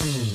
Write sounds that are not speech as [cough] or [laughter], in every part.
Mm-hmm.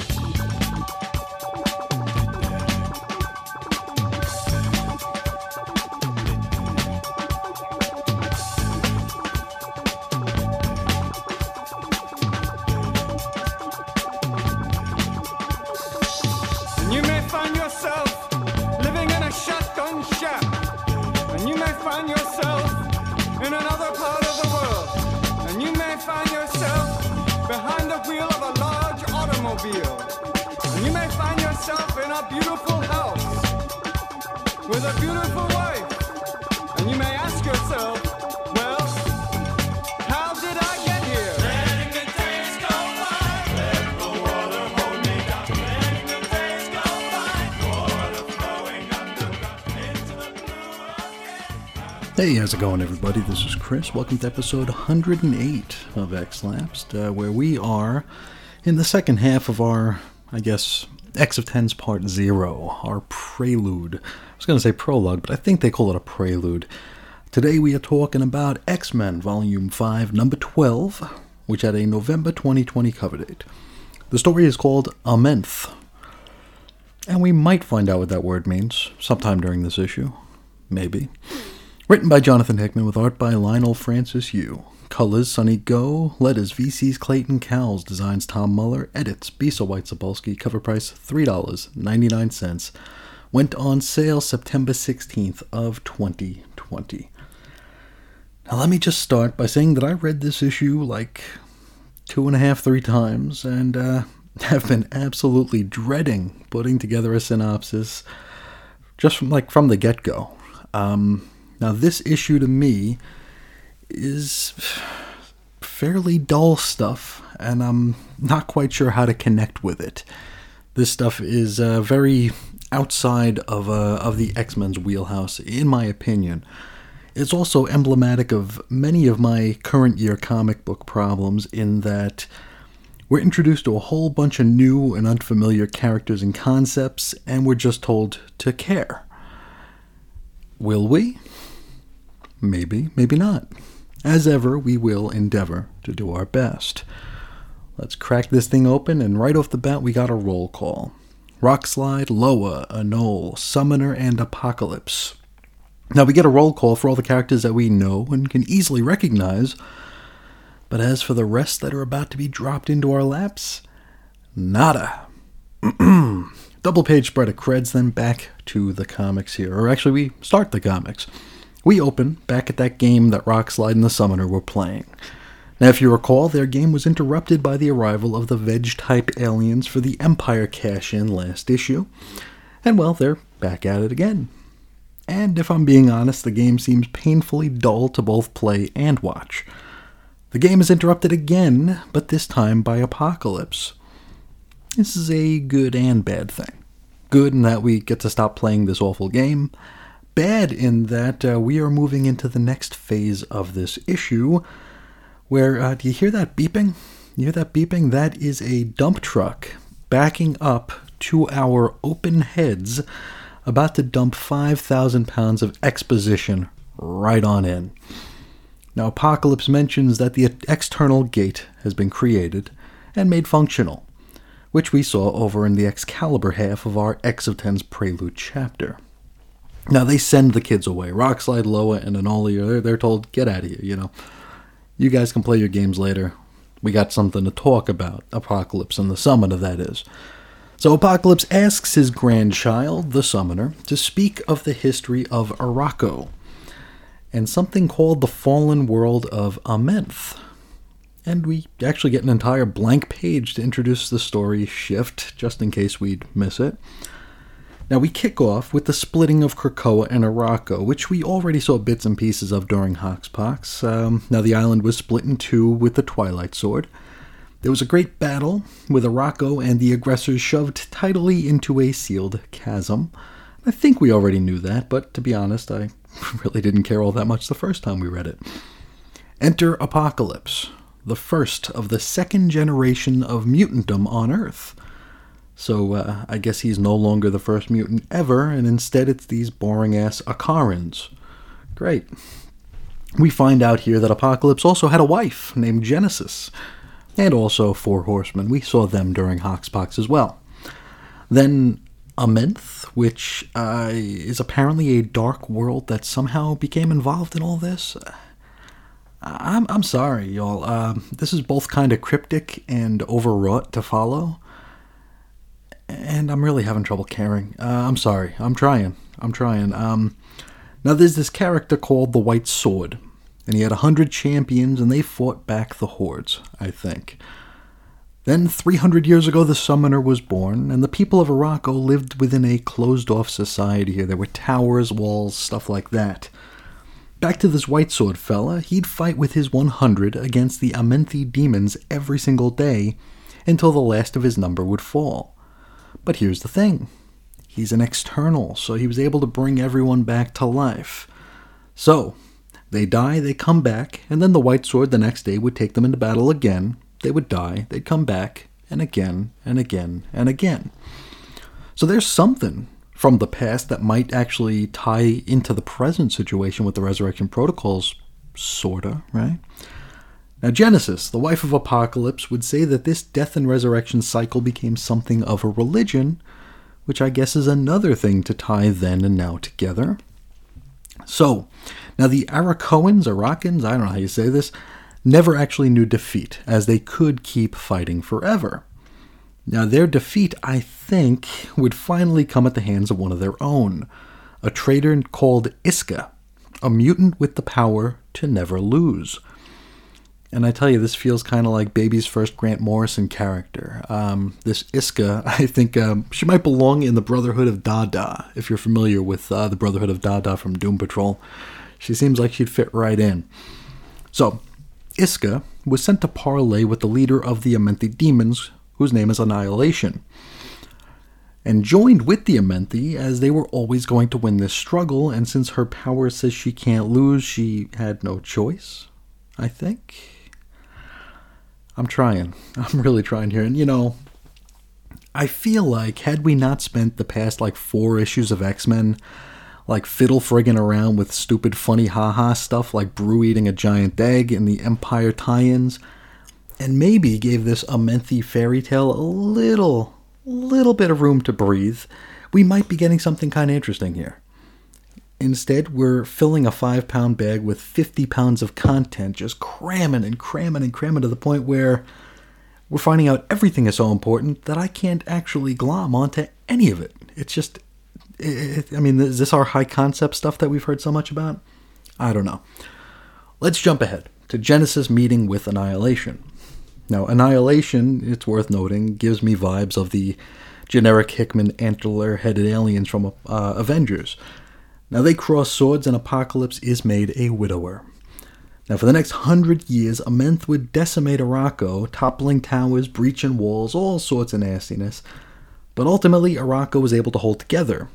Hey, how's it going, everybody? This is Chris. Welcome to episode 108 of X Lapsed, uh, where we are in the second half of our, I guess, X of Tens Part Zero, our prelude. I was going to say prologue, but I think they call it a prelude. Today we are talking about X Men Volume 5, Number 12, which had a November 2020 cover date. The story is called Amenth, and we might find out what that word means sometime during this issue. Maybe. Written by Jonathan Hickman with art by Leinil Francis Yu. Colors Sunny Gho. Letters VC's Clayton Cowles. Designs Tom Muller. Edits Bisa White Sapolsky. Cover price $3.99. Went on sale September 16th of 2020. Now let me just start by saying that I read this issue like two and a half, three times, and uh, [laughs] have been absolutely dreading putting together a synopsis just from like from the get go. Um, now this issue to me is fairly dull stuff, and I'm not quite sure how to connect with it. This stuff is uh, very outside of uh, of the X Men's wheelhouse, in my opinion. It's also emblematic of many of my current year comic book problems in that we're introduced to a whole bunch of new and unfamiliar characters and concepts, and we're just told to care. Will we? Maybe, maybe not. As ever, we will endeavor to do our best. Let's crack this thing open, and right off the bat, we got a roll call. Rockslide, Loa, Anole, Summoner, and Apocalypse. Now, we get a roll call for all the characters that we know and can easily recognize, but as for the rest that are about to be dropped into our laps, nada. [clears throat] Double page spread of creds, then back to the comics here. Or actually, we start the comics. We open back at that game that Rockslide and the Summoner were playing. Now, if you recall, their game was interrupted by the arrival of the Veg type aliens for the Empire cash in last issue. And well, they're back at it again. And if I'm being honest, the game seems painfully dull to both play and watch. The game is interrupted again, but this time by Apocalypse. This is a good and bad thing. Good in that we get to stop playing this awful game. Bad in that uh, we are moving into the next phase of this issue, where uh, do you hear that beeping? You hear that beeping? That is a dump truck backing up to our open heads, about to dump 5,000 pounds of exposition right on in. Now, Apocalypse mentions that the external gate has been created and made functional, which we saw over in the Excalibur half of our X of Tens Prelude chapter. Now, they send the kids away. Rockslide, Loa, and Anole, they're, they're told, get out of here, you know. You guys can play your games later. We got something to talk about. Apocalypse and the Summoner, that is. So Apocalypse asks his grandchild, the Summoner, to speak of the history of Arakko and something called the fallen world of Amenth. And we actually get an entire blank page to introduce the story shift, just in case we'd miss it. Now we kick off with the splitting of Krakoa and Arakko, which we already saw bits and pieces of during Hoxpox. Um, now the island was split in two with the Twilight Sword. There was a great battle, with Arakko and the aggressors shoved tidily into a sealed chasm. I think we already knew that, but to be honest, I [laughs] really didn't care all that much the first time we read it. Enter Apocalypse, the first of the second generation of mutantdom on Earth. So uh, I guess he's no longer the first mutant ever, and instead it's these boring ass Akarans. Great. We find out here that Apocalypse also had a wife named Genesis, and also Four Horsemen. We saw them during Hoxpox as well. Then Amenth, which uh, is apparently a dark world that somehow became involved in all this. I'm I'm sorry, y'all. Uh, this is both kind of cryptic and overwrought to follow, and I'm really having trouble caring. Uh, I'm sorry. I'm trying. I'm trying. Um, now there's this character called the White Sword, and he had a hundred champions, and they fought back the hordes. I think. Then, 300 years ago, the Summoner was born, and the people of Arakko lived within a closed off society here. There were towers, walls, stuff like that. Back to this White Sword fella, he'd fight with his 100 against the Amenthi demons every single day until the last of his number would fall. But here's the thing he's an external, so he was able to bring everyone back to life. So, they die, they come back, and then the White Sword the next day would take them into battle again. They would die, they'd come back, and again, and again, and again. So there's something from the past that might actually tie into the present situation with the resurrection protocols, sorta, right? Now, Genesis, the wife of Apocalypse, would say that this death and resurrection cycle became something of a religion, which I guess is another thing to tie then and now together. So, now the Arakoans, Arakans, I don't know how you say this, never actually knew defeat, as they could keep fighting forever. Now, their defeat, I think, would finally come at the hands of one of their own, a traitor called Isca, a mutant with the power to never lose. And I tell you, this feels kind of like Baby's first Grant Morrison character. Um, this Isca, [laughs] I think um, she might belong in the Brotherhood of Dada, if you're familiar with uh, the Brotherhood of Dada from Doom Patrol. She seems like she'd fit right in. So, Isca was sent to parley with the leader of the Amenthi demons, whose name is Annihilation, and joined with the Amenthi as they were always going to win this struggle, and since her power says she can't lose, she had no choice, I think. I'm trying. [laughs] I'm really trying here. And you know, I feel like had we not spent the past like four issues of X Men like fiddle frigging around with stupid funny haha stuff like Broo eating a giant egg in the Empire tie-ins, and maybe gave this Amenthi fairy tale a little, little bit of room to breathe, we might be getting something kind of interesting here. Instead, we're filling a five pound bag with 50 pounds of content, just cramming and cramming and cramming to the point where we're finding out everything is so important that I can't actually glom onto any of it. It's just, it, I mean, is this our high concept stuff that we've heard so much about? I don't know. Let's jump ahead to Genesis meeting with Annihilation. Now, Annihilation, it's worth noting, gives me vibes of the generic Hickman antler headed aliens from uh, Avengers. Now, they cross swords, and Apocalypse is made a widower. Now, for the next hundred years, Amenth would decimate Arakko, toppling towers, breaching walls, all sorts of nastiness. But ultimately, Arakko was able to hold together,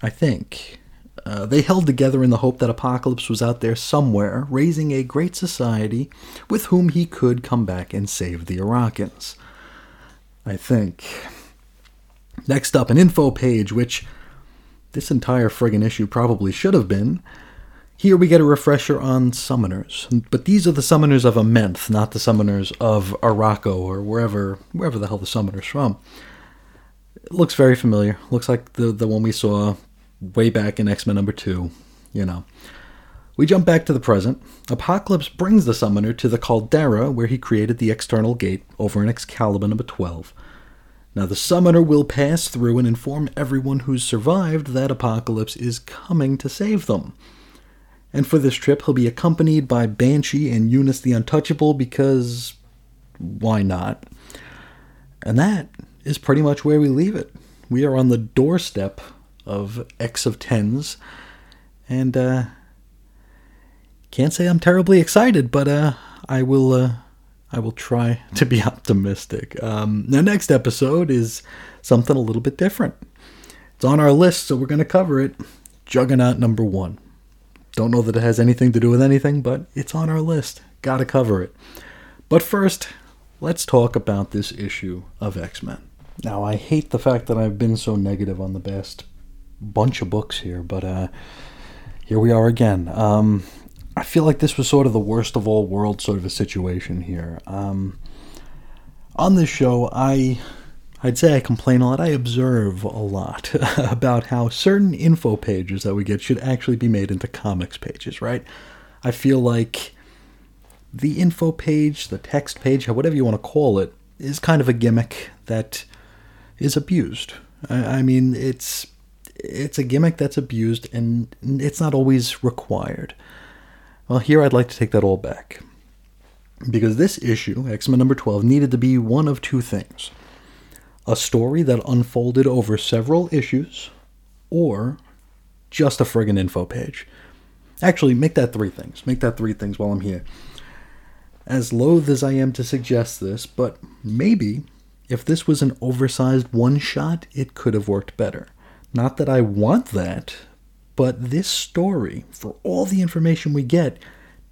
I think. Uh, they held together in the hope that Apocalypse was out there somewhere, raising a great society with whom he could come back and save the Arakans. I think. Next up, an info page, which this entire friggin' issue probably should have been. Here we get a refresher on summoners, but these are the summoners of Amenth, not the summoners of Arakko or wherever wherever the hell the summoner's from. It looks very familiar. Looks like the the one we saw way back in X Men number two, you know. We jump back to the present. Apocalypse brings the summoner to the Caldera, where he created the external gate over in Excalibur number 12. Now, the summoner will pass through and inform everyone who's survived that Apocalypse is coming to save them. And for this trip, he'll be accompanied by Banshee and Eunice the Untouchable because why not? And that is pretty much where we leave it. We are on the doorstep of X of Tens, and uh, can't say I'm terribly excited, but uh, I will. Uh, I will try [laughs] to be optimistic. Um, the next episode is something a little bit different. It's on our list, so we're going to cover it. Juggernaut number one. Don't know that it has anything to do with anything, but it's on our list. Gotta cover it. But first, let's talk about this issue of X Men. Now, I hate the fact that I've been so negative on the best bunch of books here, but uh, here we are again. Um, I feel like this was sort of the worst of all worlds sort of a situation here. Um, On this show, I I'd say I complain a lot. I observe a lot [laughs] about how certain info pages that we get should actually be made into comics pages, right? I feel like the info page, the text page, whatever you want to call it, is kind of a gimmick that is abused. I, I mean, it's it's a gimmick that's abused and it's not always required. Well, here I'd like to take that all back. Because this issue, X Men number 12, needed to be one of two things a story that unfolded over several issues, or just a friggin' info page. Actually, make that three things. Make that three things while I'm here. As loath as I am to suggest this, but maybe if this was an oversized one shot, it could have worked better. Not that I want that, but this story, for all the information we get,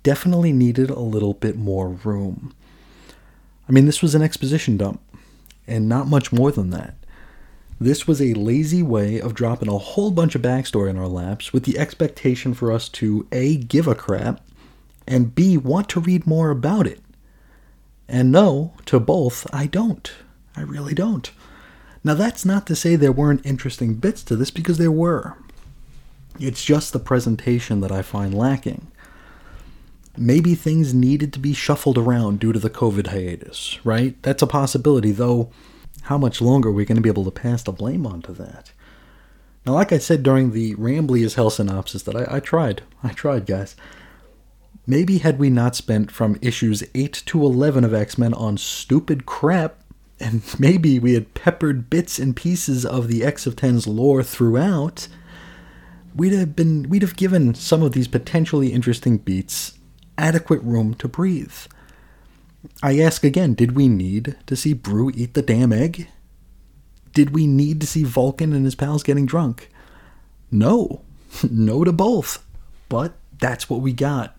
definitely needed a little bit more room. I mean, this was an exposition dump and not much more than that. This was a lazy way of dropping a whole bunch of backstory in our laps with the expectation for us to A, give a crap, and B, want to read more about it. And no, to both, I don't. I really don't. Now, that's not to say there weren't interesting bits to this, because there were. It's just the presentation that I find lacking. Maybe things needed to be shuffled around due to the COVID hiatus, right? That's a possibility, though how much longer are we going to be able to pass the blame onto that? Now, like I said during the Rambly as Hell synopsis that I, I tried, I tried, guys. Maybe had we not spent from issues 8 to 11 of X Men on stupid crap, and [laughs] maybe we had peppered bits and pieces of the X of Ten's lore throughout, we'd have been we'd have given some of these potentially interesting beats adequate room to breathe. I ask again, did we need to see Broo eat the damn egg? Did we need to see Vulcan and his pals getting drunk? No. [laughs] no to both. But that's what we got.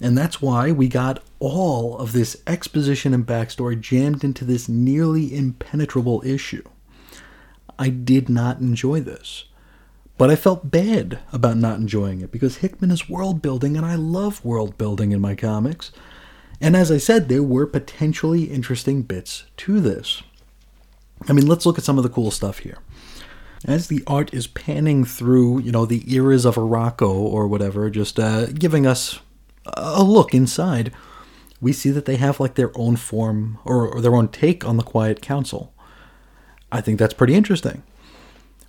And that's why we got all of this exposition and backstory jammed into this nearly impenetrable issue. I did not enjoy this. But I felt bad about not enjoying it because Hickman is world building and I love world building in my comics. And as I said, there were potentially interesting bits to this. I mean, let's look at some of the cool stuff here. As the art is panning through, you know, the eras of Arakko or whatever, just uh, giving us a look inside, we see that they have like their own form or, or their own take on the Quiet Council. I think that's pretty interesting.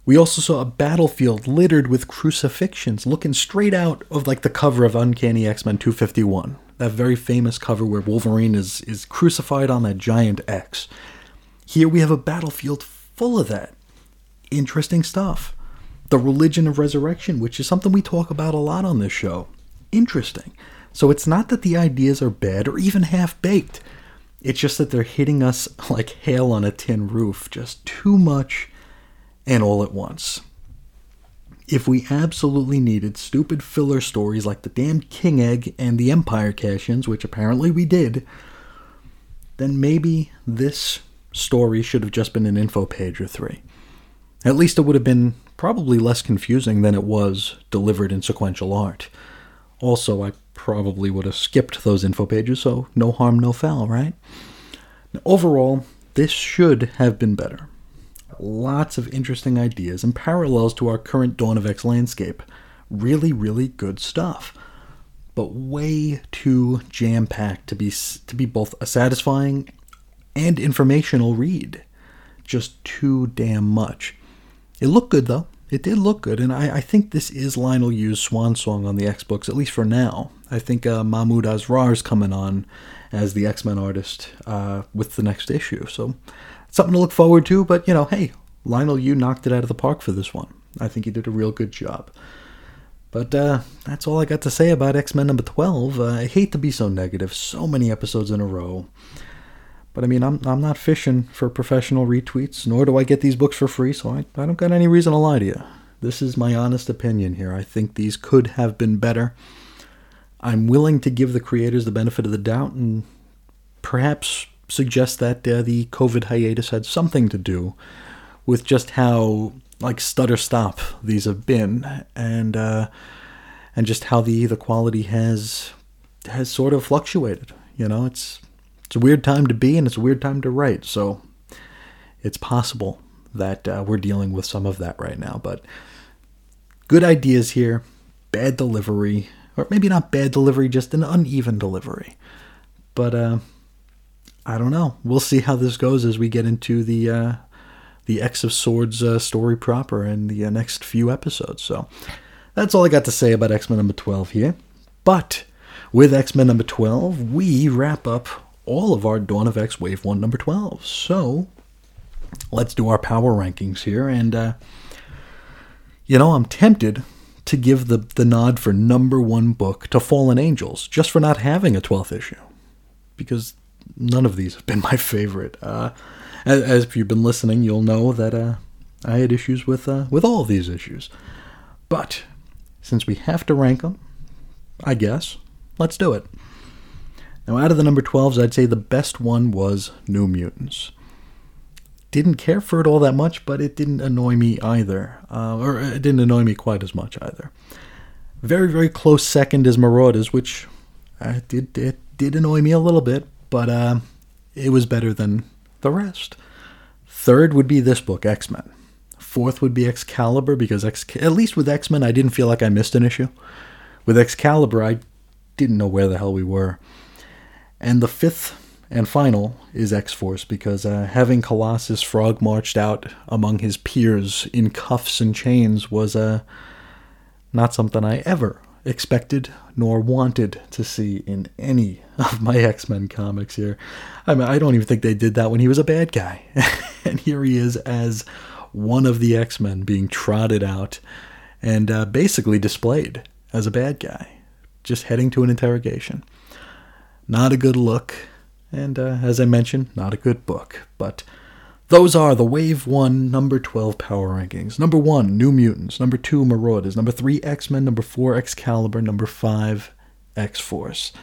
We also saw a battlefield littered with crucifixions looking straight out of like the cover of Uncanny X-Men 251. That very famous cover where Wolverine is is crucified on that giant X. Here we have a battlefield full of that. Interesting stuff. The religion of resurrection, which is something we talk about a lot on this show. Interesting. So it's not that the ideas are bad or even half baked. It's just that they're hitting us [laughs] like hail on a tin roof, just too much and all at once. If we absolutely needed stupid filler stories like the damned King Egg and the Empire cash ins, which apparently we did, then maybe this story should have just been an info page or three. At least it would have been probably less confusing than it was delivered in sequential art. Also, I probably would have skipped those info pages, so no harm, no foul, right? Now, overall, this should have been better lots of interesting ideas and parallels to our current Dawn of X landscape. Really, really good stuff. But way too jam packed to be, to be both a satisfying and informational read. Just too damn much. It looked good though. It did look good, and I, I think this is Leinil Yu's swan song on the X books, at least for now. I think uh, Mahmud is coming on as the X Men artist uh, with the next issue, so something to look forward to. But you know, hey, Leinil, you knocked it out of the park for this one. I think you did a real good job. But uh, that's all I got to say about X Men number 12. Uh, I hate to be so negative, so many episodes in a row. But I mean, I'm, I'm not fishing for professional retweets, nor do I get these books for free, so I, I don't got any reason to lie to you. This is my honest opinion here. I think these could have been better. I'm willing to give the creators the benefit of the doubt and perhaps suggest that uh, the COVID hiatus had something to do with just how like stutter stop these have been and uh, and just how the the quality has has sort of fluctuated. You know, it's it's a weird time to be and it's a weird time to write. So it's possible that uh, we're dealing with some of that right now. But good ideas here, bad delivery, or maybe not bad delivery, just an uneven delivery. But uh, I don't know. We'll see how this goes as we get into the uh, the X of Swords uh, story proper in the uh, next few episodes. So that's all I got to say about X Men number 12 here. But with X Men number 12, we wrap up all of our Dawn of X Wave 1 number 12. So let's do our power rankings here. And, uh, you know, I'm tempted to give the, the nod for number one book to Fallen Angels just for not having a 12th issue. Because none of these have been my favorite. Uh, as, as, if you've been listening, you'll know that uh, I had issues with uh, with all these issues. But since we have to rank them, I guess let's do it. Now, out of the number 12s, I'd say the best one was New Mutants. Didn't care for it all that much, but it didn't annoy me either. Uh, or it didn't annoy me quite as much either. Very, very close second is Marauders, which uh, did, it did annoy me a little bit, but uh, it was better than the rest. Third would be this book, X Men. Fourth would be Excalibur, because X- at least with X Men, I didn't feel like I missed an issue. With Excalibur, I didn't know where the hell we were. And the fifth and final is X Force because uh, having Colossus frog marched out among his peers in cuffs and chains was uh, not something I ever expected nor wanted to see in any of my X Men comics here. I mean, I don't even think they did that when he was a bad guy. [laughs] and here he is as one of the X Men being trotted out and uh, basically displayed as a bad guy, just heading to an interrogation. Not a good look, and uh, as I mentioned, not a good book. But those are the Wave 1 number 12 power rankings. Number 1, New Mutants. Number 2, Marauders. Number 3, X Men. Number 4, Excalibur. Number 5, X Force.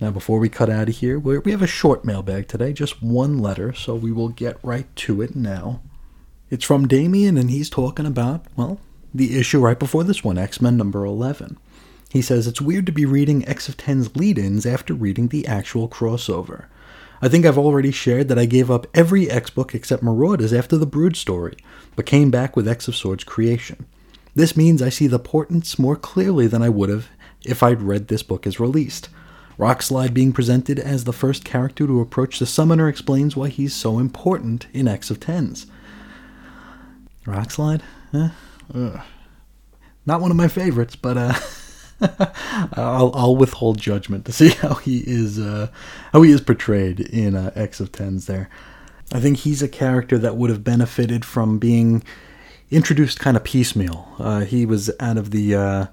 Now, before we cut out of here, we have a short mailbag today, just one letter, so we will get right to it now. It's from Damien, and he's talking about, well, the issue right before this one, X Men number 11. He says it's weird to be reading X of 10's lead ins after reading the actual crossover. I think I've already shared that I gave up every X book except Marauders after the Brood story, but came back with X of Swords creation. This means I see the portents more clearly than I would have if I'd read this book as released. Rockslide being presented as the first character to approach the summoner explains why he's so important in X of Tens. Rockslide? Eh? Not one of my favorites, but uh [laughs] I'll, I'll withhold judgment to see [laughs] how he is uh, how he is portrayed in uh, X of Tens. There, I think he's a character that would have benefited from being introduced kind of piecemeal. Uh, he was out of the uh,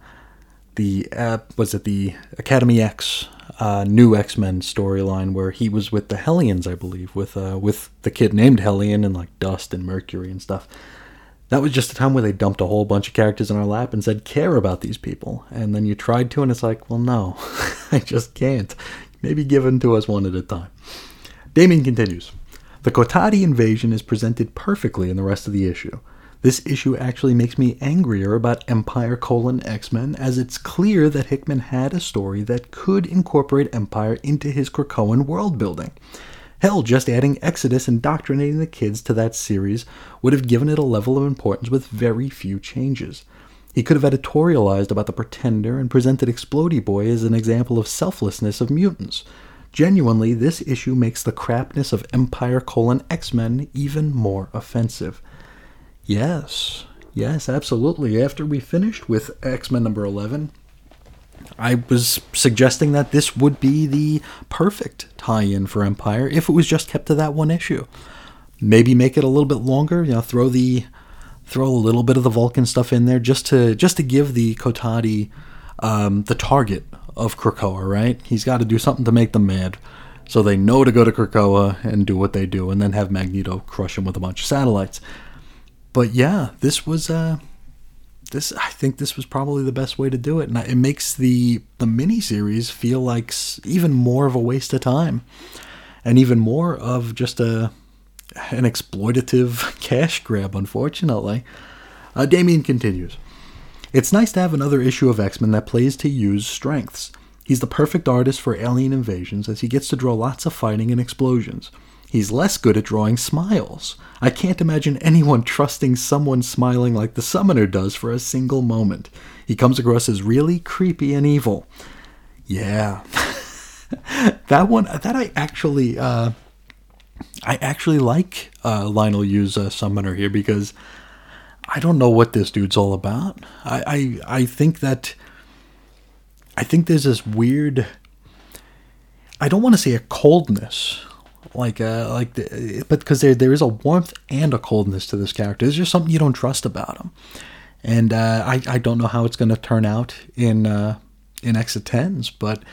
the uh, was it the Academy X uh, new X Men storyline where he was with the Hellions, I believe, with with the kid named Hellion and like Dust and Mercury and stuff that was just a time where they dumped a whole bunch of characters in our lap and said, care about these people. And then you tried to, and it's like, well, no, [laughs] I just can't. Maybe give them to us one at a time. Damien continues The Kotati invasion is presented perfectly in the rest of the issue. This issue actually makes me angrier about Empire colon X Men, as it's clear that Hickman had a story that could incorporate Empire into his Krakoan world building. Hell, just adding Exodus and indoctrinating the kids to that series would have given it a level of importance with very few changes. He could have editorialized about the Pretender and presented Explody Boy as an example of selflessness of mutants. Genuinely, this issue makes the crapness of Empire colon X Men even more offensive. Yes, yes, absolutely. After we finished with X Men number 11, I was suggesting that this would be the perfect tie in for Empire if it was just kept to that one issue. Maybe make it a little bit longer, you know, throw the throw a little bit of the Vulcan stuff in there just to just to give the Kotati um, the target of Krakoa, right? He's got to do something to make them mad. So they know to go to Krakoa and do what they do, and then have Magneto crush him with a bunch of satellites. But yeah, this was uh, this I think this was probably the best way to do it, and it makes the the miniseries feel like even more of a waste of time, and even more of just a an exploitative [laughs] cash grab. Unfortunately, uh, Damien continues. It's nice to have another issue of X Men that plays to Yu's strengths. He's the perfect artist for alien invasions as he gets to draw lots of fighting and explosions. He's less good at drawing smiles. I can't imagine anyone trusting someone smiling like the summoner does for a single moment. He comes across as really creepy and evil. Yeah. [laughs] that one that I actually uh I actually like uh, Leinil Yu's uh, summoner here because I don't know what this dude's all about. I, I I think that I think there's this weird. I don't want to say a coldness, like uh like the, but because there there is a warmth and a coldness to this character. There's just something you don't trust about him, and uh, I I don't know how it's going to turn out in uh, in exit of Tens, but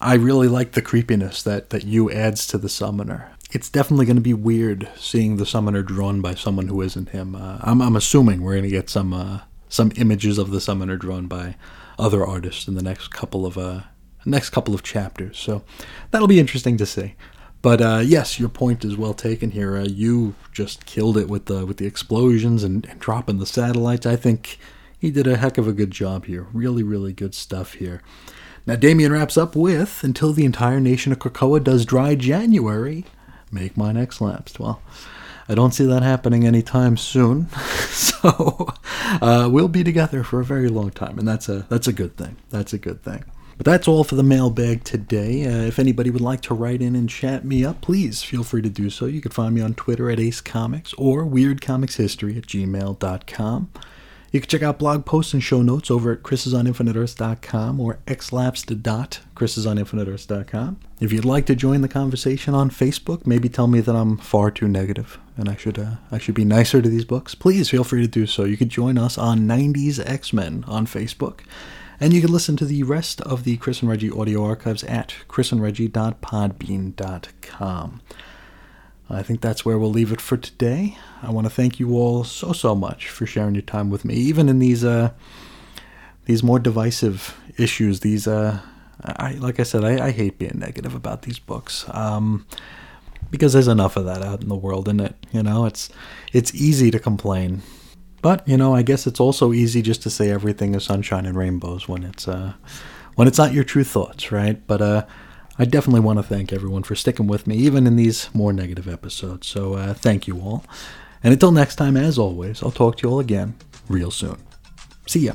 I really like the creepiness that that Yu adds to the summoner it's definitely going to be weird seeing the summoner drawn by someone who isn't him. Uh, I'm, I'm assuming we're going to get some uh, some images of the summoner drawn by other artists in the next couple of uh, next couple of chapters. So that'll be interesting to see. But uh, yes, your point is well taken here. Uh, you just killed it with the with the explosions and, and dropping the satellites. I think he did a heck of a good job here. Really, really good stuff here. Now, Damian wraps up with Until the entire nation of Krakoa does dry January, make my next lapsed. Well, I don't see that happening anytime soon, [laughs] so uh, we'll be together for a very long time, and that's a that's a good thing. That's a good thing. But that's all for the mailbag today. Uh, if anybody would like to write in and chat me up, please feel free to do so. You can find me on Twitter at Ace Comics or WeirdComicsHistory at gmail.com. You can check out blog posts and show notes over at chrisisoninfiniteearth.com or xlapsed.chrisisoninfiniteearth.com. If you'd like to join the conversation on Facebook, maybe tell me that I'm far too negative and I should uh, I should be nicer to these books, please feel free to do so. You can join us on 90s X-Men on Facebook. And you can listen to the rest of the Chris and Reggie audio archives at chrisandreggie.podbean.com. I think that's where we'll leave it for today. I want to thank you all so so much for sharing your time with me, even in these uh these more divisive issues. These uh, I like I said, I, I hate being negative about these books. Um, because there's enough of that out in the world, isn't it? You know, it's it's easy to complain, but you know, I guess it's also easy just to say everything is sunshine and rainbows when it's uh when it's not your true thoughts, right? But uh I definitely want to thank everyone for sticking with me, even in these more negative episodes. So uh, thank you all. And until next time, as always, I'll talk to you all again real soon. See ya.